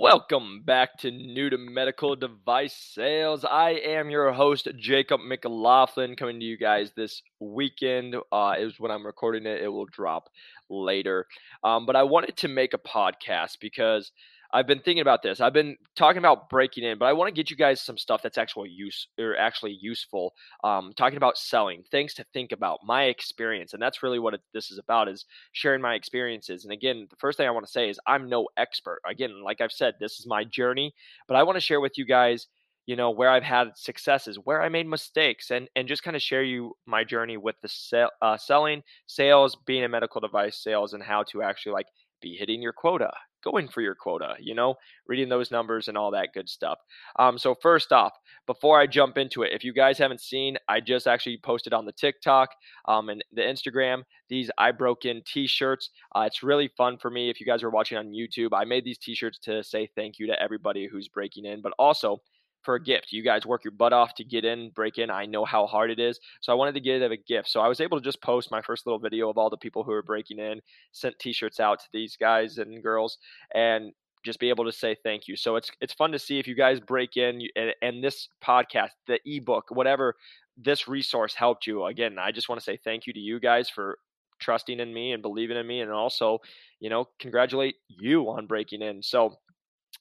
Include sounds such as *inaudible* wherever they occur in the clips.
Welcome back to New to Medical Device Sales. I am your host, Jacob McLaughlin, coming to you guys this weekend. Uh, is when I'm recording it. It will drop later. Um, but I wanted to make a podcast because I've been thinking about this. I've been talking about breaking in, but I want to get you guys some stuff that's actually use or actually useful. Um, talking about selling, things to think about, my experience, and that's really what it, this is about: is sharing my experiences. And again, the first thing I want to say is I'm no expert. Again, like I've said, this is my journey, but I want to share with you guys you know where i've had successes where i made mistakes and and just kind of share you my journey with the sell, uh, selling sales being a medical device sales and how to actually like be hitting your quota going for your quota, you know, reading those numbers and all that good stuff. Um, so, first off, before I jump into it, if you guys haven't seen, I just actually posted on the TikTok um, and the Instagram these I Broke In t shirts. Uh, it's really fun for me. If you guys are watching on YouTube, I made these t shirts to say thank you to everybody who's breaking in, but also for a gift. You guys work your butt off to get in, break in. I know how hard it is. So I wanted to get it as a gift. So I was able to just post my first little video of all the people who are breaking in, sent t-shirts out to these guys and girls and just be able to say thank you. So it's it's fun to see if you guys break in and, and this podcast, the ebook, whatever this resource helped you. Again, I just want to say thank you to you guys for trusting in me and believing in me and also, you know, congratulate you on breaking in. So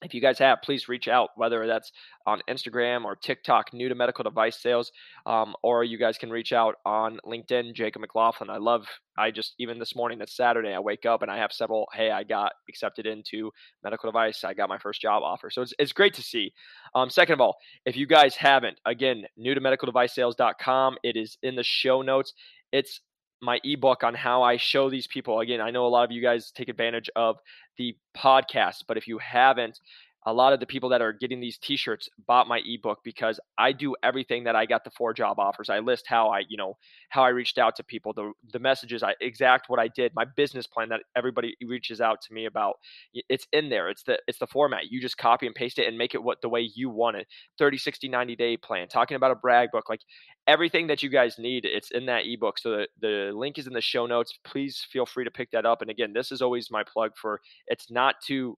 if you guys have, please reach out, whether that's on Instagram or TikTok, new to medical device sales, um, or you guys can reach out on LinkedIn, Jacob McLaughlin. I love, I just, even this morning, it's Saturday, I wake up and I have several, hey, I got accepted into medical device. I got my first job offer. So it's, it's great to see. Um, second of all, if you guys haven't, again, new to medical device sales.com, it is in the show notes. It's my ebook on how I show these people. Again, I know a lot of you guys take advantage of the podcast, but if you haven't, a lot of the people that are getting these t-shirts bought my ebook because I do everything that I got the four job offers. I list how I, you know, how I reached out to people, the the messages, I exact what I did, my business plan that everybody reaches out to me about. It's in there. It's the it's the format. You just copy and paste it and make it what the way you want it. 30, 60, 90 day plan. Talking about a brag book, like everything that you guys need, it's in that ebook. So the, the link is in the show notes. Please feel free to pick that up. And again, this is always my plug for it's not to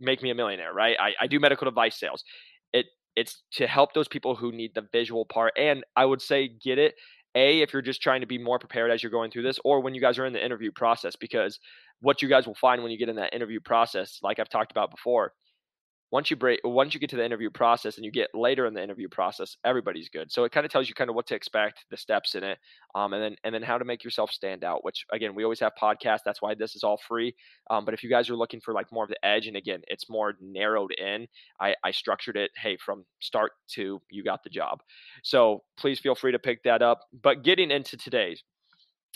make me a millionaire, right? I, I do medical device sales. It it's to help those people who need the visual part. And I would say get it a if you're just trying to be more prepared as you're going through this, or when you guys are in the interview process, because what you guys will find when you get in that interview process, like I've talked about before, once you break once you get to the interview process and you get later in the interview process everybody's good so it kind of tells you kind of what to expect the steps in it um, and then and then how to make yourself stand out which again we always have podcasts that's why this is all free um, but if you guys are looking for like more of the edge and again it's more narrowed in I, I structured it hey from start to you got the job so please feel free to pick that up but getting into today's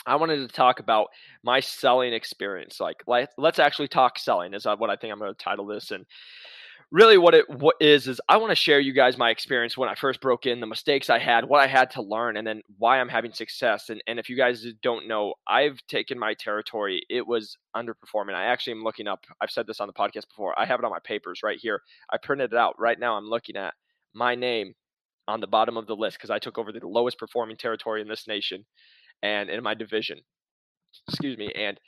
I wanted to talk about my selling experience. Like, let's actually talk selling is uh, what I think I'm going to title this. And really what it what is is I want to share you guys my experience when I first broke in, the mistakes I had, what I had to learn, and then why I'm having success. And and if you guys don't know, I've taken my territory. It was underperforming. I actually am looking up. I've said this on the podcast before. I have it on my papers right here. I printed it out right now. I'm looking at my name on the bottom of the list because I took over the lowest performing territory in this nation and in my division. Excuse me. And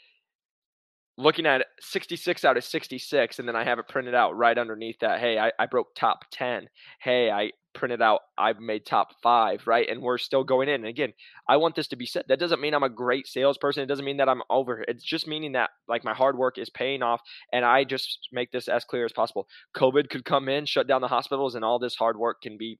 looking at 66 out of 66 and then i have it printed out right underneath that hey I, I, broke top 10 hey i printed out i've made top five right? And we're still going in. And again i want this to be said that doesn't mean i'm a great salesperson. It doesn't mean that i'm over. It's just meaning that like my hard work is paying off and i just make this as clear as possible. Covid could come in shut down the hospitals and all this hard work can be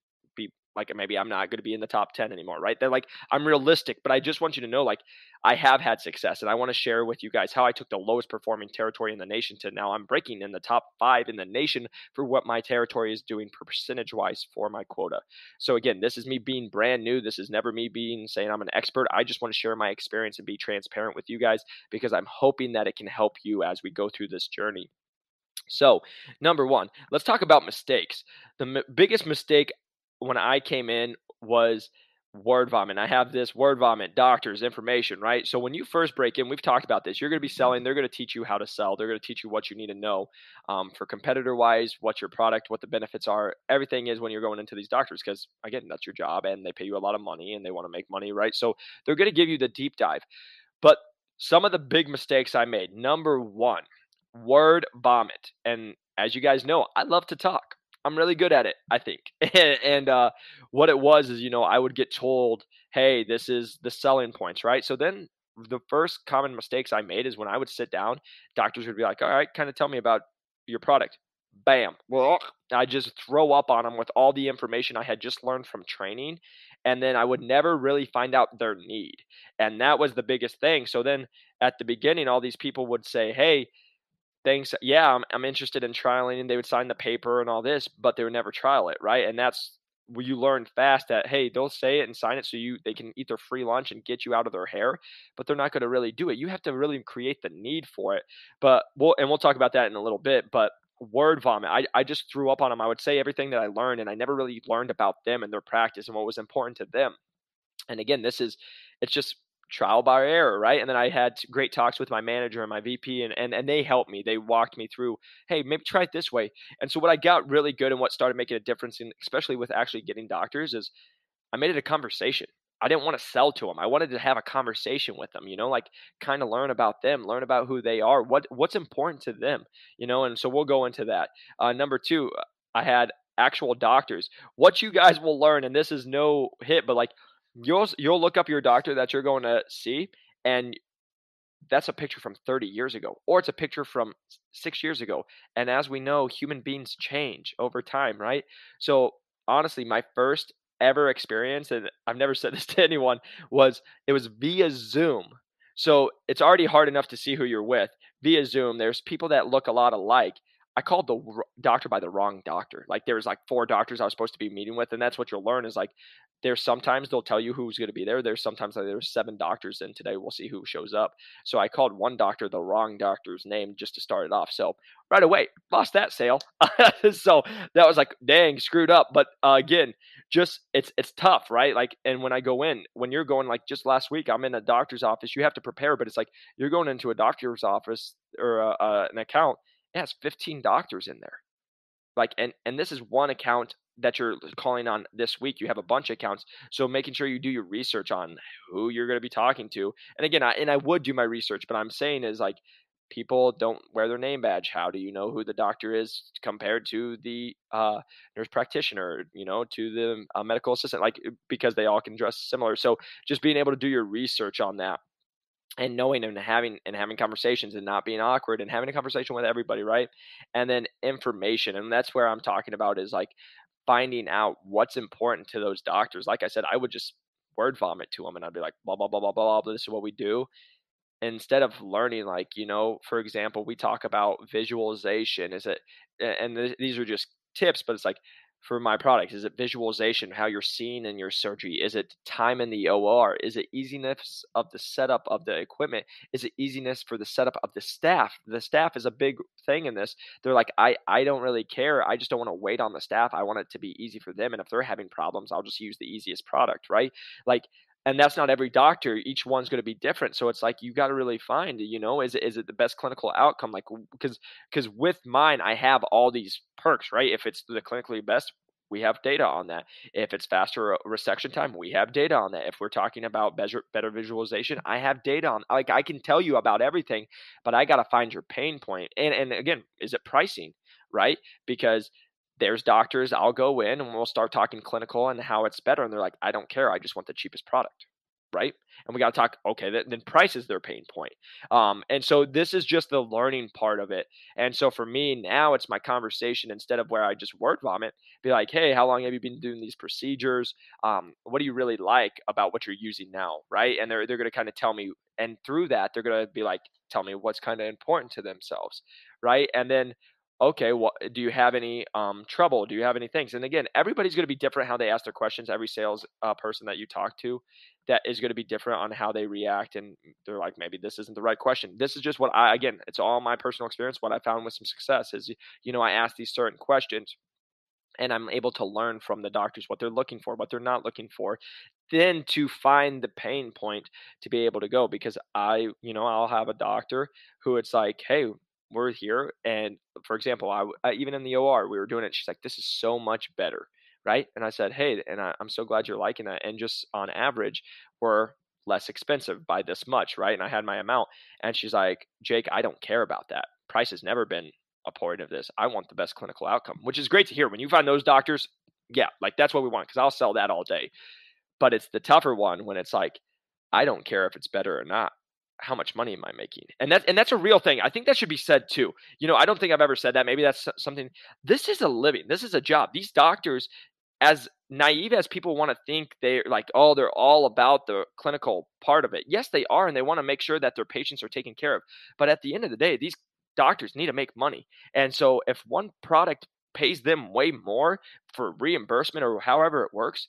like maybe I'm not going to be in the top 10 anymore, right? They're like, I'm realistic, but I just want you to know, like, I have had success and I want to share with you guys how I took the lowest performing territory in the nation to now I'm breaking in the top five in the nation for what my territory is doing percentage wise for my quota. So, again, this is me being brand new. This is never me being saying I'm an expert. I just want to share my experience and be transparent with you guys because I'm hoping that it can help you as we go through this journey. So, number one, let's talk about mistakes. The m- biggest mistake when I came in was word vomit. I have this word vomit, doctors, information, right? So when you first break in, we've talked about this. You're going to be selling. They're going to teach you how to sell. They're going to teach you what you need to know um, for competitor wise, what your product, what the benefits are. Everything is when you're going into these doctors because again, that's your job and they pay you a lot of money and they want to make money, right? So they're going to give you the deep dive. But some of the big mistakes I made. Number one, word vomit. And as you guys know, I love to talk. I'm really good at it, I think. *laughs* and uh, what it was is, you know, I would get told, hey, this is the selling points, right? So then the first common mistakes I made is when I would sit down, doctors would be like, all right, kind of tell me about your product. Bam. Well, I just throw up on them with all the information I had just learned from training. And then I would never really find out their need. And that was the biggest thing. So then at the beginning, all these people would say, hey, thanks. Yeah, I'm, I'm interested in trialing. And they would sign the paper and all this, but they would never trial it. Right. And that's where you learn fast that hey they'll say it and sign it so you they can eat their free lunch and get you out of their hair but they're not going to really do it you have to really create the need for it but we'll and we'll talk about that in a little bit but word vomit I, I just threw up on them i would say everything that i learned and i never really learned about them and their practice and what was important to them and again this is it's just trial by error, right? And then I had great talks with my manager and my VP, and, and and they helped me. They walked me through, hey, maybe try it this way. And so what I got really good and what started making a difference, in, especially with actually getting doctors, is I made it a conversation. I didn't want to sell to them. I wanted to have a conversation with them, you know, like kind of learn about them, learn about who they are, what what's important to them, you know. And so we'll go into that. Uh, number two, I had actual doctors. What you guys will learn, and this is no hit, but like you'll you'll look up your doctor that you're going to see and that's a picture from 30 years ago or it's a picture from 6 years ago and as we know human beings change over time right? So honestly my first ever experience and I've never said *laughs* this to anyone was it was via Zoom. So it's already hard enough to see who you're with. Via Zoom there's people that look a lot alike I called the doctor by the wrong doctor. Like there was like four doctors I was supposed to be meeting with, and that's what you'll learn is like there's sometimes they'll tell you who's going to be there. There's sometimes like there's seven doctors, and today we'll see who shows up. So I called one doctor the wrong doctor's name just to start it off. So right away lost that sale. *laughs* so that was like dang screwed up. But uh, again, just it's it's tough, right? Like, and when I go in, when you're going like just last week, I'm in a doctor's office. You have to prepare, but it's like you're going into a doctor's office or uh, uh, an account. It has 15 doctors in there like and and this is one account that you're calling on this week. You have a bunch of accounts. So making sure you do your research on who you're going to be talking to. And again, I and I would do my research, but I'm saying is like people don't wear their name badge. How do you know who the doctor is compared to the uh, nurse practitioner, you know, to the uh, medical assistant, like because they all can dress similar. So just being able to do your research on that and knowing and having and having conversations and not being awkward and having a conversation with everybody right and then information and that's where i'm talking about is like finding out what's important to those doctors. Like I said, I would just word vomit to them and I'd be like, blah, blah, blah, blah, blah, blah. This is what we do. Instead of learning, like, you know, for example, we talk about visualization. Is it, and th- these are just tips, but it's like, for my product? Is it visualization, how you're seeing in your surgery? Is it time in the OR? Is it easiness of the setup of the equipment? Is it easiness for the setup of the staff? The staff is a big thing in this. They're like, I, I don't really care. I just don't want to wait on the staff. I want it to be easy for them. And if they're having problems, I'll just use the easiest product, right? Like and that's not every doctor each one's going to be different so it's like you got to really find you know is it is it the best clinical outcome like because because with mine i have all these perks right? If it's the clinically best we have data on that. If it's faster resection time we have data on that. If we're talking about better, better visualization i have data on like i can tell you about everything but i got to find your pain point and and again is it pricing right? Because there's doctors I'll go in and we'll start talking clinical and how it's better. And they're like, I don't care. I just want the cheapest product. Right. And we got to talk, okay, then, price is their pain point. Um, and so this is just the learning part of it. And so for me now, it's my conversation instead of where I just word vomit, be like, hey, how long have you been doing these procedures? Um, what do you really like about what you're using now? Right. And they're, they're going to kind of tell me. And through that, they're going to be like, tell me what's kind of important to themselves. Right. And then okay, well, do you have any um, trouble? Do you have any things? And again, everybody's going to be different how they ask their questions. Every sales uh, person that you talk to, that is going to be different on how they react. And they're like, maybe this isn't the right question. This is just what I, again, it's all my personal experience. What I found with some success is, you know, I ask these certain questions and I'm able to learn from the doctors what they're looking for, what they're not looking for, then to find the pain point to be able to go. Because I, you know, I'll have a doctor who it's like, hey, we're here. And for example, I, I, even in the OR, we were doing it. She's like, this is so much better. Right. And I said, hey, and I, I'm so glad you're liking that. And just on average, we're less expensive by this much. Right. And I had my amount. And she's like, Jake, I don't care about that. Price has never been a point of this. I want the best clinical outcome, which is great to hear. When you find those doctors, yeah, like that's what we want because I'll sell that all day. But it's the tougher one when it's like, I don't care if it's better or not. How much money am I making? And that and that's a real thing. I think that should be said too. You know, I don't think I've ever said that. Maybe that's something. This is a living. This is a job. These doctors, as naive as people want to think they're like oh they're all about the clinical part of it yes they are and they want to make sure that their patients are taken care of but at the end of the day these doctors need to make money and so if one product pays them way more for reimbursement or however it works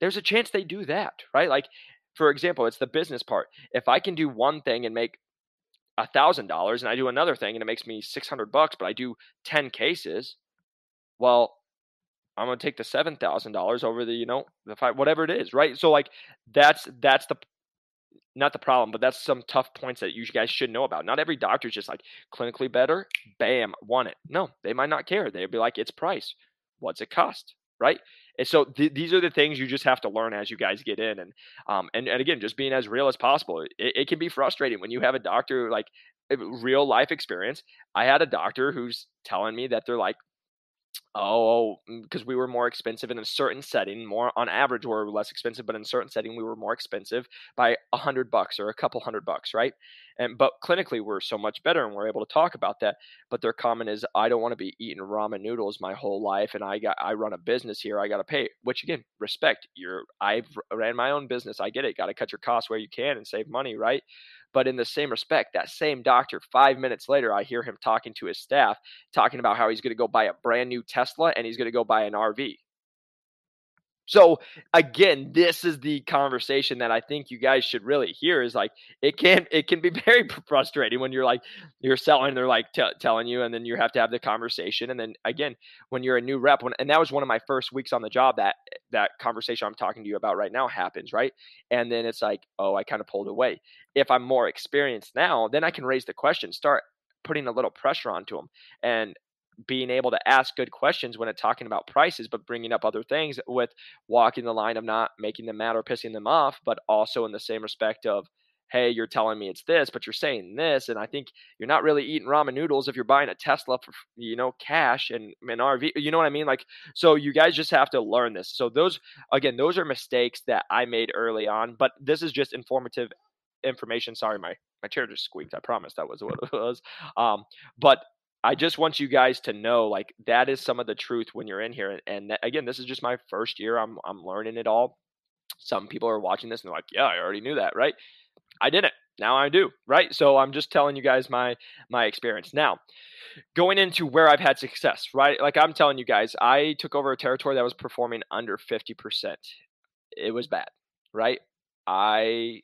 there's a chance they do that right like for example it's the business part if i can do one thing and make a thousand dollars and i do another thing and it makes me 600 bucks but i do 10 cases well I'm gonna take the seven thousand dollars over the you know the five whatever it is, right? So like that's that's the not the problem, but that's some tough points that you guys should know about. Not every doctor is just like clinically better, bam, want it. No, they might not care. They'd be like, it's price. What's it cost? Right. And so th- these are the things you just have to learn as you guys get in, and um, and, and again, just being as real as possible. It, it can be frustrating when you have a doctor like real life experience. I had a doctor who's telling me that they're like Oh, because mm, we were more expensive in a certain setting. More on average, we are less expensive, but in a certain setting, we were more expensive by a hundred bucks or a couple hundred bucks, right? And but clinically, we're so much better, and we're able to talk about that. But their comment is, I don't want to be eating ramen noodles my whole life, and I got I run a business here. I got to pay. Which again, respect. You're I've ran my own business. I get it. Got to cut your costs where you can and save money, right? But in the same respect, that same doctor, five minutes later, I hear him talking to his staff, talking about how he's going to go buy a brand new Tesla and he's going to go buy an RV. So again, this is the conversation that I think you guys should really hear. Is like it can it can be *laughs* very frustrating when you're like you're selling, they're like t- telling you, and then you have to have the conversation. And then again, when you're a new rep, when, and that was one of my first weeks on the job that that conversation I'm talking to you about right now happens, right? And then it's like, oh, I kind of pulled away. If I'm more experienced now, then I can raise the question, start putting a little pressure onto them, and being able to ask good questions when it's talking about prices, but bringing up other things with walking the line of not making them mad or pissing them off, but also in the same respect of, hey, you're telling me it's this, but you're saying this, and I think you're not really eating ramen noodles if you're buying a Tesla for you know cash and an RV. You know what I mean? Like, so you guys just have to learn this. So those again, those are mistakes that I made early on, but this is just informative information. Sorry, my my chair just squeaked. I promise that was what it *laughs* was. Um, but I just want you guys to know like that is some of the truth when you're in here. And, that, again, this is just my first year. I'm I'm learning it all. Some people are watching this and they're like, "Yeah, I already knew that, right?" I didn't. Now I do, right? So I'm just telling you guys my my experience. Now, going into where I've had success, right? Like I'm telling you guys, I took over a territory that was performing under 50%. It was bad, right? I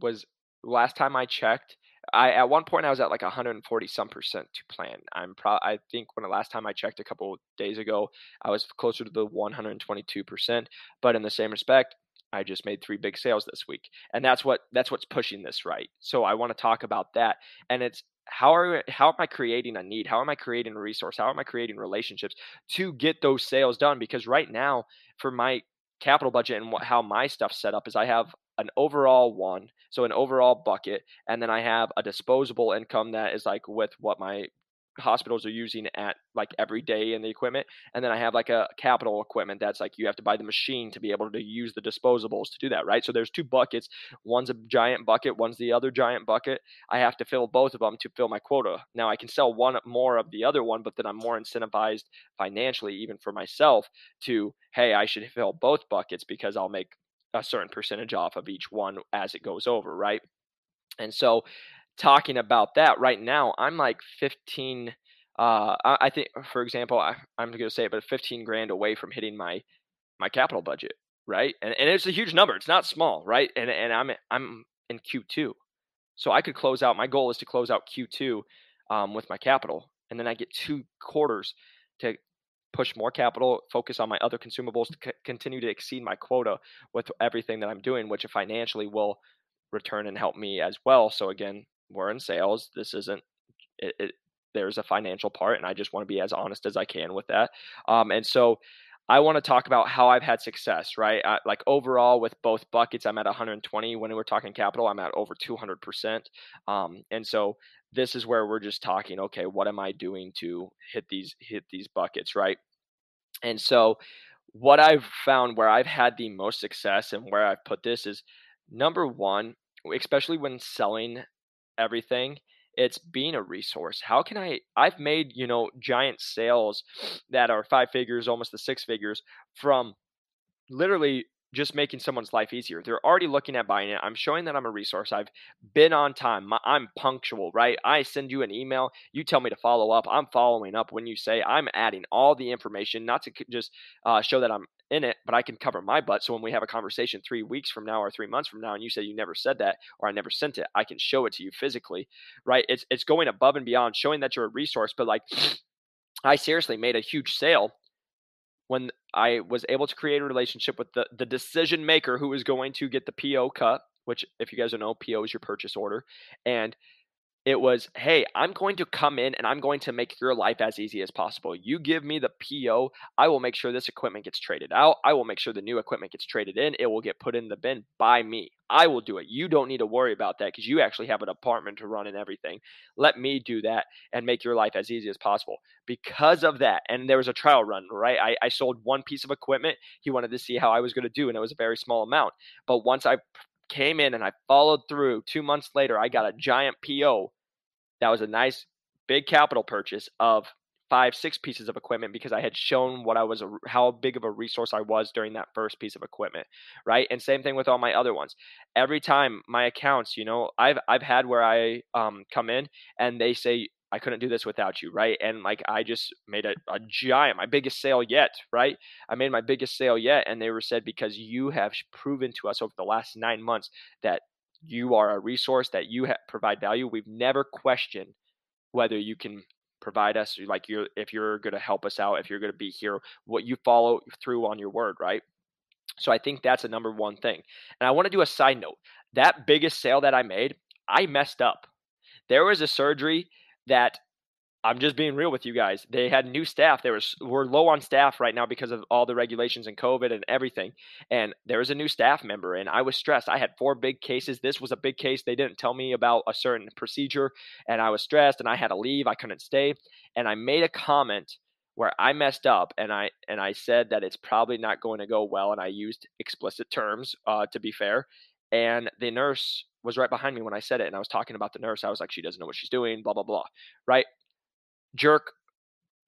was last time I checked, I at one point I was at like 140 some percent to plan. I'm pro I think when the last time I checked a couple days ago, I was closer to the 122 percent. But in the same respect, I just made three big sales this week, and that's what that's what's pushing this right. So I want to talk about that, and it's how are how am I creating a need? How am I creating a resource? How am I creating relationships to get those sales done? Because right now, for my capital budget and what, how my stuff's set up is I have an overall one, so an overall bucket, and then I have a disposable income that is like with what my hospitals are using at like every day in the equipment and then i have like a capital equipment that's like you have to buy the machine to be able to use the disposables to do that right? So there's two buckets one's a giant bucket one's the other giant bucket. I have to fill both of them to fill my quota. Now i can sell one more of the other one but then i'm more incentivized financially even for myself to hey i should fill both buckets because i'll make a certain percentage off of each one as it goes over, right? And so, talking about that right now, I'm like 15. Uh, I think, for example, I, am going to say it, but 15 grand away from hitting my my capital budget, right? And and it's a huge number. It's not small, right? And and I'm I'm in Q2, so I could close out. My goal is to close out Q2 um, with my capital, and then I get two quarters to push more capital, focus on my other consumables to c- continue to exceed my quota with everything that I'm doing, which financially will return and help me as well. So again, we're in sales. This isn't it, it there's a financial part, and I just want to be as honest as I can with that. Um, and so I want to talk about how I've had success, right? I, like overall with both buckets, I'm at 120. When we're talking capital, I'm at over 200%. Um, and so this is where we're just talking okay what am i doing to hit these hit these buckets right and so what i've found where i've had the most success and where i've put this is number one especially when selling everything it's being a resource how can i i've made you know giant sales that are five figures almost the six figures from literally just making someone's life easier. They're already looking at buying it. I'm showing that I'm a resource. I've been on time. I'm punctual, right? I send you an email. You tell me to follow up. I'm following up when you say I'm adding all the information, not to just uh, show that I'm in it, but I can cover my butt. So when we have a conversation three weeks from now or three months from now, and you say you never said that or I never sent it, I can show it to you physically, right? It's it's going above and beyond, showing that you're a resource. But like, *sniffs* I seriously made a huge sale when I was able to create a relationship with the, the decision maker who was going to get the PO cut, which, if you guys don't know, PO is your purchase order. And it was, hey, I'm going to come in and I'm going to make your life as easy as possible. You give me the PO, I will make sure this equipment gets traded out. I will make sure the new equipment gets traded in. It will get put in the bin by me. I will do it. You don't need to worry about that because you actually have an apartment to run and everything. Let me do that and make your life as easy as possible. Because of that, and there was a trial run, right? I, I sold one piece of equipment. He wanted to see how I was going to do, and it was a very small amount. But once I came in and I followed through. Two months later, I got a giant PO. That was a nice big capital purchase of five, six pieces of equipment because I had shown what I was, a, how big of a resource I was during that first piece of equipment, right? And same thing with all my other ones. Every time my accounts, you know, I've I've had where I um, come in and they say I couldn't do this without you, right? And like I just made a, a giant, my biggest sale yet, right? I made my biggest sale yet, and they were said because you have proven to us over the last nine months that you are a resource, that you ha- provide value. We've never questioned whether you can provide us, like you're if you're going to help us out, if you're going to be here, what you follow through on your word, right? So I think that's a number one thing. And I want to do a side note. That biggest sale that I made, I messed up. There was a surgery that I'm just being real with you guys. They had new staff. They were we're low on staff right now because of all the regulations and COVID and everything. And there was a new staff member, and I was stressed. I had four big cases. This was a big case. They didn't tell me about a certain procedure, and I was stressed. And I had to leave. I couldn't stay. And I made a comment where I messed up, and I and I said that it's probably not going to go well, and I used explicit terms uh, to be fair. And the nurse was right behind me when I said it, and I was talking about the nurse. I was like, she doesn't know what she's doing, blah blah blah, right? Jerk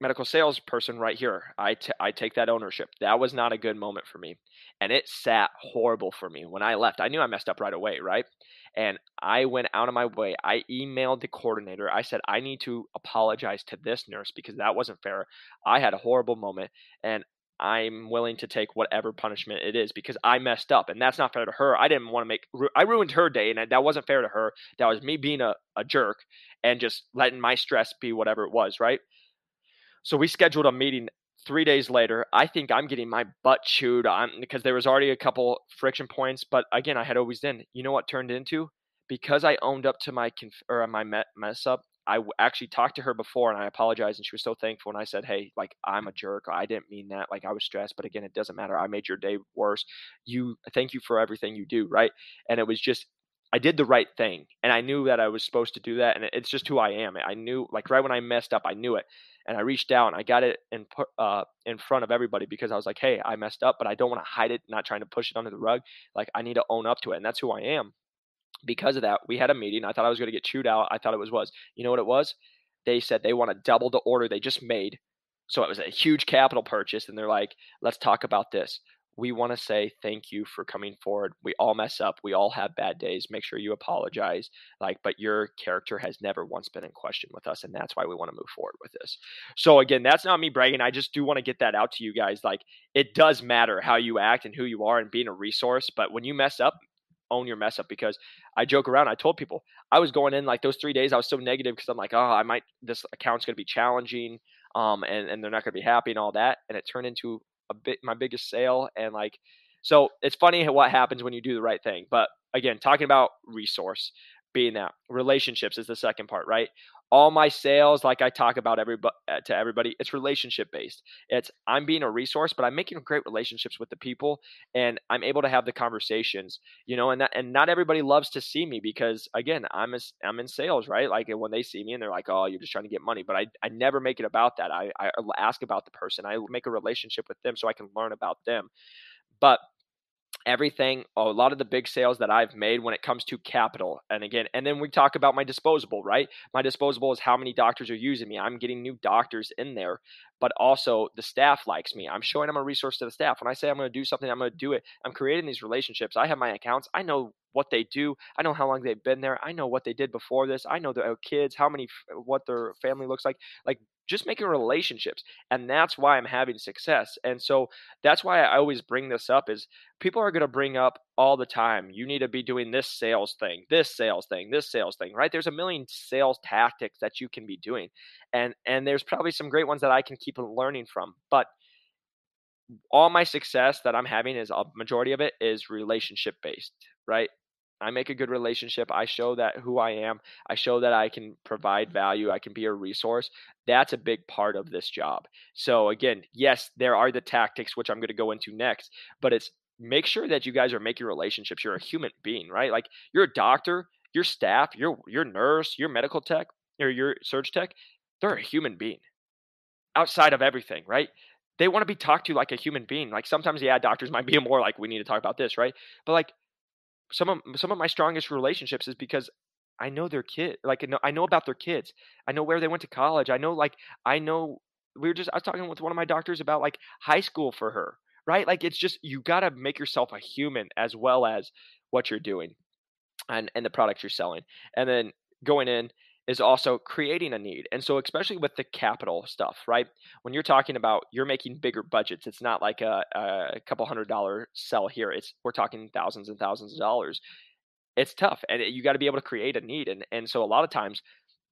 medical salesperson right here. I, t- I take that ownership. That was not a good moment for me. And it sat horrible for me when I left. I knew I messed up right away, right? And I went out of my way. I emailed the coordinator. I said, I need to apologize to this nurse because that wasn't fair. I had a horrible moment and I'm willing to take whatever punishment it is because I messed up and that's not fair to her. I didn't want to make I ruined her day and that wasn't fair to her. That was me being a, a jerk and just letting my stress be whatever it was, right? So we scheduled a meeting three days later. I think I'm getting my butt chewed on because there was already a couple friction points, but again, I had always done. You know what turned into? Because I owned up to my conf- or my mess up, I actually talked to her before and I apologized and she was so thankful and I said, "Hey, like I'm a jerk. I didn't mean that. Like I was stressed, but again, it doesn't matter. I made your day worse. You thank you for everything you do, right?" And it was just I did the right thing and I knew that I was supposed to do that and it's just who I am. I knew like right when I messed up, I knew it. And I reached out and I got it in uh in front of everybody because I was like, "Hey, I messed up, but I don't want to hide it, not trying to push it under the rug. Like I need to own up to it." And that's who I am because of that, we had a meeting. I thought I was going to get chewed out. I thought it was was. You know what it was? They said they want to double the order they just made. So it was a huge capital purchase, and they're like, "Let's talk about this." We want to say thank you for coming forward. We all mess up. We all have bad days. Make sure you apologize. Like, but your character has never once been in question with us, and that's why we want to move forward with this. So again, that's not me bragging. I just do want to get that out to you guys. Like, it does matter how you act and who you are and being a resource. But when you mess up, own your mess up because I joke around. I told people I was going in like those three days. I was so negative because I'm like, oh, I might this account's going to be challenging, um, and and they're not going to be happy and all that. And it turned into a bit my biggest sale and like, so it's funny what happens when you do the right thing. But again, talking about resource being that relationships is the second part, right? All my sales like i talk about everybody uh, to everybody it's relationship based. It's i'm being a resource but i'm making great relationships with the people and i'm able to have the conversations you know and that, and not everybody loves to see me because again i'm a, i'm in sales right? Like when they see me and they're like oh you're just trying to get money but i, I never make it about that. I, I ask about the person. I make a relationship with them so i can learn about them. But everything a lot of the big sales that i've made when it comes to capital and again and then we talk about my disposable right? My disposable is how many doctors are using me. I'm getting new doctors in there but also the staff likes me. I'm showing them a resource to the staff. When i say i'm going to do something i'm going to do it. I'm creating these relationships. I have my accounts. I know what they do. I know how long they've been there. I know what they did before this. I know their uh, kids how many what their family looks like. Like just making relationships and that's why i'm having success and so that's why i always bring this up is people are going to bring up all the time you need to be doing this sales thing this sales thing this sales thing right? There's a million sales tactics that you can be doing and and there's probably some great ones that i can keep learning from but all my success that i'm having is a majority of it is relationship based right I make a good relationship. I show that who I am. I show that I can provide mm-hmm. value. I can be a resource. That's a big part of this job. So again, yes, there are the tactics which I'm going to go into next, but it's make sure that you guys are making relationships. You're a human being, right? Like you're a doctor, your staff, your your nurse, your medical tech, or your surge tech, they're a human being. Outside of everything, right? They want to be talked to like a human being. Like sometimes, yeah, doctors might be *laughs* more like we need to talk about this, right? But like some of some of my strongest relationships is because I know their kid. Like I know, about their kids. I know where they went to college. I know like I know we were just I was talking with one of my doctors about like high school for her, right? Like it's just you got to make yourself a human as well as what you're doing and and the products you're selling. And then going in is also creating a need. And so, especially with the capital stuff, right? When you're talking about you're making bigger budgets, it's not like a, a couple hundred dollar sell here. It's we're talking thousands and thousands of dollars. It's tough, and you got to be able to create a need. And and so a lot of times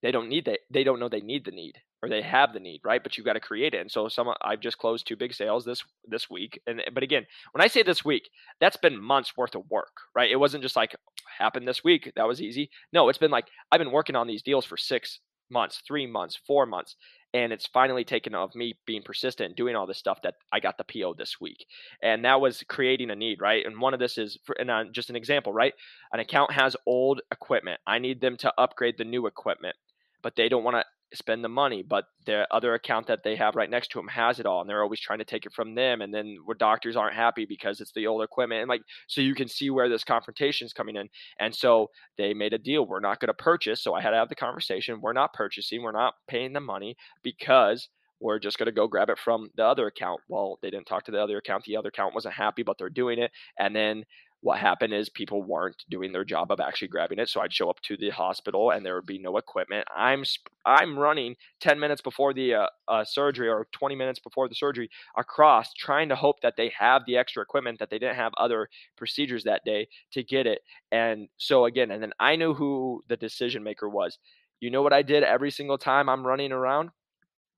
they don't need that. They don't know they need the need or they have the need, right? But you've got to create it. And so some I've just closed two big sales this this week. And but again, when I say this week, that's been months worth of work, right? It wasn't just like happened this week. That was easy. No, it's been like I've been working on these deals for 6 months, 3 months, 4 months. And it's finally taken of me being persistent doing all this stuff that I got the PO this week. And that was creating a need, right? And one of this is, for, and uh, just an example, right? An account has old equipment. I need them to upgrade the new equipment but they don't want to spend the money, but the other account that they have right next to them has it all, and they're always trying to take it from them. And then where doctors aren't happy because it's the old equipment, and like so you can see where this confrontation is coming in. And so they made a deal: we're not going to purchase. So I had to have the conversation: we're not purchasing, we're not paying the money because we're just going to go grab it from the other account. Well, they didn't talk to the other account. The other account wasn't happy, but they're doing it. And then what happened is people weren't doing their job of actually grabbing it so i'd show up to the hospital and there would be no equipment. I'm i'm running 10 minutes before the uh, uh, surgery or 20 minutes before the surgery across trying to hope that they have the extra equipment that they didn't have other procedures that day to get it. And so again and then i knew who the decision maker was. You know what i did every single time i'm running around?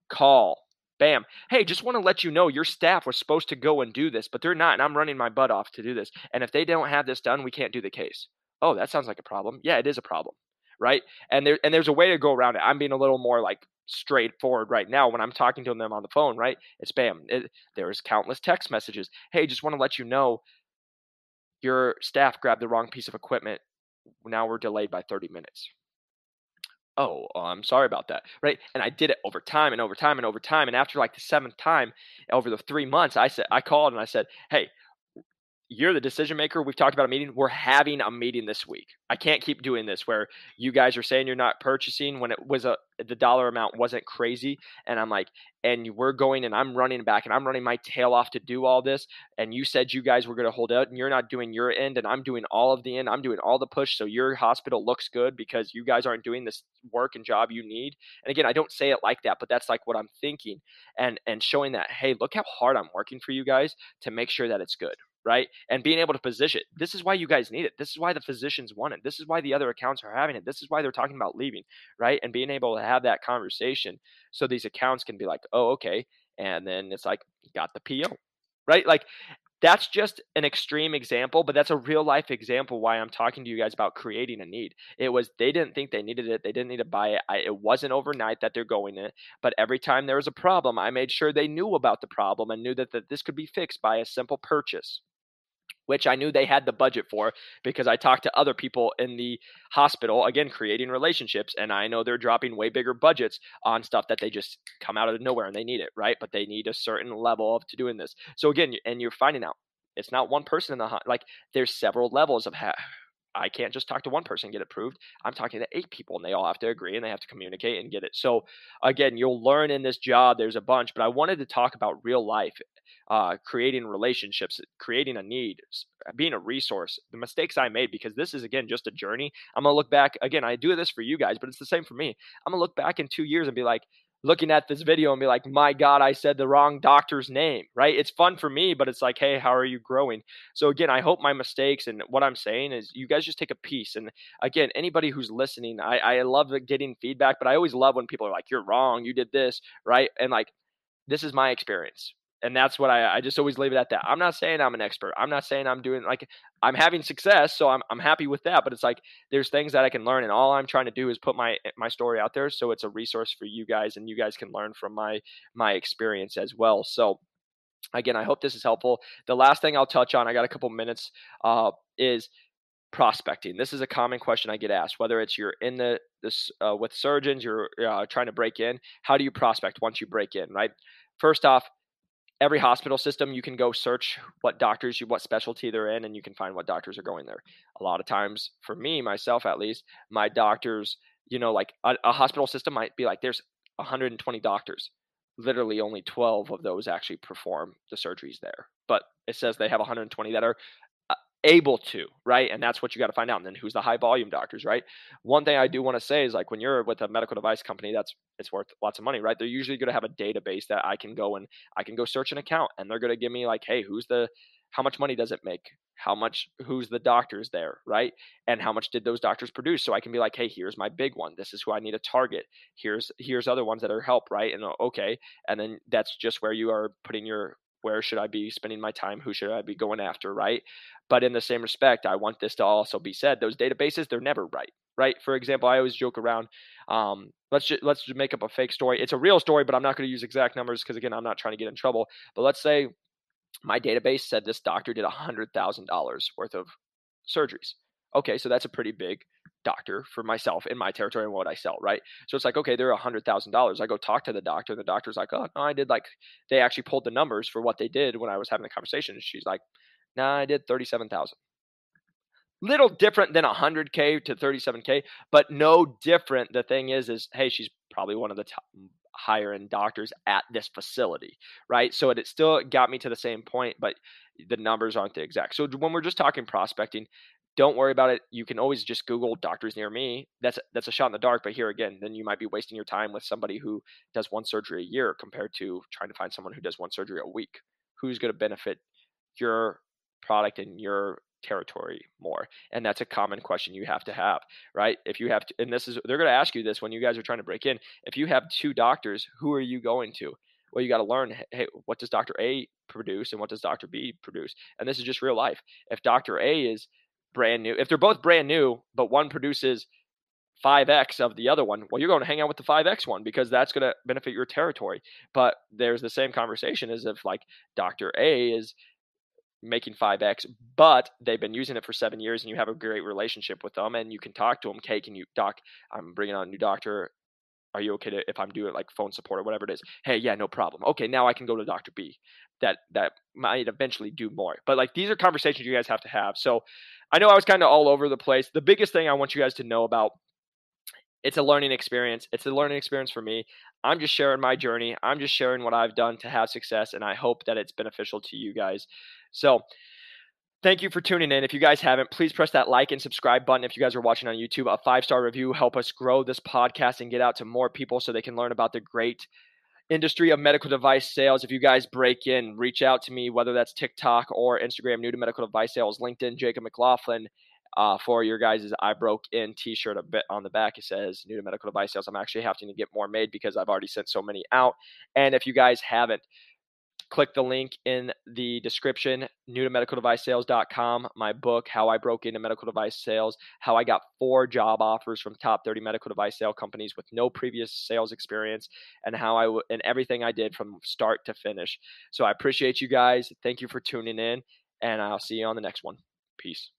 Call Bam. Hey, just want to let you know your staff was supposed to go and do this, but they're not, and I'm running my butt off to do this. And if they don't have this done, we can't do the case. Oh, that sounds like a problem. Yeah, it is a problem. Right. And there and there's a way to go around it. I'm being a little more like straightforward right now when I'm talking to them on the phone, right? It's bam. It, there's countless text messages. Hey, just want to let you know your staff grabbed the wrong piece of equipment. Now we're delayed by 30 minutes Oh, oh, I'm sorry about that, right? And I did it over time and over time and over time. And after like the seventh time, over the three months, I said, I called and I said, hey, you're the decision maker. We've talked about a meeting. We're having a meeting this week. I can't keep doing this where you guys are saying you're not purchasing when it was a the dollar amount wasn't crazy and I'm like and we're going and I'm running back and I'm running my tail off to do all this and you said you guys were going to hold out and you're not doing your end and I'm doing all of the end. I'm doing all the push so your hospital looks good because you guys aren't doing this work and job you need. And again, I don't say it like that, but that's like what I'm thinking and and showing that hey, look how hard I'm working for you guys to make sure that it's good right? And being able to position. This is why you guys need it. This is why the physicians want it. This is why the other accounts are having it. This is why they're talking about leaving, right? And being able to have that conversation so these accounts can be like, oh, okay. And then it's like, got the PO, right? Like that's just an extreme example, but that's a real life example why I'm talking to you guys about creating a need. It was they didn't think they needed it, they didn't need to buy it. I, it wasn't overnight that they're going it, but every time there was a problem, I made sure they knew about the problem and knew that, that this could be fixed by a simple purchase which I knew they had the budget for because I talked to other people in the hospital, again, creating relationships. And I know they're dropping way bigger budgets on stuff that they just come out of nowhere and they need it, right? But they need a certain level of to doing this. So again, and you're finding out it's not one person in the, like, there's several levels of how. I can't just talk to one person and get it approved. I'm talking to eight people and they all have to agree and they have to communicate and get it. So again, you'll learn in this job. There's a bunch, but I wanted to talk about real life uh, creating relationships, creating a need, being a resource. The mistakes I made because this is again just a journey. I'm gonna look back again. I do this for you guys, but it's the same for me. I'm gonna look back in two years and be like, looking at this video and be like, my God, I said the wrong doctor's name, right? It's fun for me, but it's like, hey, how are you growing? So, again, I hope my mistakes and what I'm saying is you guys just take a piece. And again, anybody who's listening, I, I love getting feedback, but I always love when people are like, you're wrong, you did this, right? And like, this is my experience and that's what I, I just always leave it at that. I'm not saying I'm an expert. I'm not saying I'm doing like I'm having success, so I'm I'm happy with that. But it's like there's things that I can learn, and all I'm trying to do is put my my story out there, so it's a resource for you guys, and you guys can learn from my my experience as well. So again, I hope this is helpful. The last thing I'll touch on, I got a couple minutes, uh, is prospecting. This is a common question I get asked. Whether it's you're in the this uh, with surgeons, you're uh, trying to break in. How do you prospect once you break in? Right. First off, every hospital system you can go search what doctors you what specialty they're in and you can find what doctors are going there. A lot of times for me myself at least my doctors you know like a, a hospital system might be like there's 120 doctors. Literally only 12 of those actually perform the surgeries there but it says they have 120 that are able to, right? And that's what you got to find out. And then who's the high volume doctors, right? One thing I do want to say is like when you're with a medical device company that's it's worth lots of money, right? They're usually going to have a database that I can go and I can go search an account and they're going to give me like, hey, who's the how much money does it make? How much who's the doctors there, right? And how much did those doctors produce? So I can be like, hey, here's my big one. This is who I need to target. Here's here's other ones that are help, right? And okay, and then that's just where you are putting your where should I be spending my time? Who should I be going after? Right. But in the same respect, I want this to also be said: those databases, they're never right. Right. For example, I always joke around. Um, let's just, let's just make up a fake story. It's a real story, but I'm not going to use exact numbers because again, I'm not trying to get in trouble. But let's say my database said this doctor did a hundred thousand dollars worth of surgeries. Okay, so that's a pretty big doctor for myself in my territory and what I sell, right? So it's like, okay, they're a hundred thousand dollars. I go talk to the doctor, and the doctor's like, oh no, I did like they actually pulled the numbers for what they did when I was having the conversation. And she's like, nah, I did thirty-seven thousand. Little different than a 100k to 37k, but no different. The thing is, is hey, she's probably one of the top mm, higher end doctors at this facility, right? So it, it still got me to the same point, but the numbers aren't the exact. So when we're just talking prospecting, don't worry about it. You can always just Google doctors near me. That's that's a shot in the dark. But here again, then you might be wasting your time with somebody who does one surgery a year compared to trying to find someone who does one surgery a week. Who's going to benefit your product and your territory more? And that's a common question you have to have, right? If you have, to, and this is they're going to ask you this when you guys are trying to break in. If you have two doctors, who are you going to? Well, you got to learn. Hey, what does Doctor A produce, and what does Doctor B produce? And this is just real life. If Doctor A is brand new. If they're both brand new, but one produces 5x of the other one, well, you're going to hang out with the 5x one because that's going to benefit your territory. But there's the same conversation as if like Dr. A is making 5x, but they've been using it for seven years and you have a great relationship with them and you can talk to them. Okay, can you, doc, I'm bringing on a new doctor. Are you okay to, if I'm doing like phone support or whatever it is? Hey, yeah, no problem. Okay, now I can go to Dr. B. That that might eventually do more. But like these are conversations you guys have to have. So I know I was kind of all over the place. The biggest thing I want you guys to know about it's a learning experience. It's a learning experience for me. I'm just sharing my journey. I'm just sharing what I've done to have success, and I hope that it's beneficial to you guys. So, thank you for tuning in. If you guys haven't, please press that like and subscribe button. If you guys are watching on YouTube, a five star review help us grow this podcast and get out to more people so they can learn about the great industry of medical device sales. If you guys break in, reach out to me, whether that's TikTok or Instagram, new to medical device sales, LinkedIn, Jacob McLaughlin. Uh, for your guys' I broke in t-shirt a bit on the back. It says new to medical device sales. I'm actually having to get more made because I've already sent so many out. And if you guys haven't, click the link in the description, new to medicaldevicesales.com, my book, How I Broke into Medical Device Sales, how I got four job offers from top 30 medical device sale companies with no previous sales experience, and how I w- and everything I did from start to finish. So I appreciate you guys. Thank you for tuning in, and I'll see you on the next one. Peace.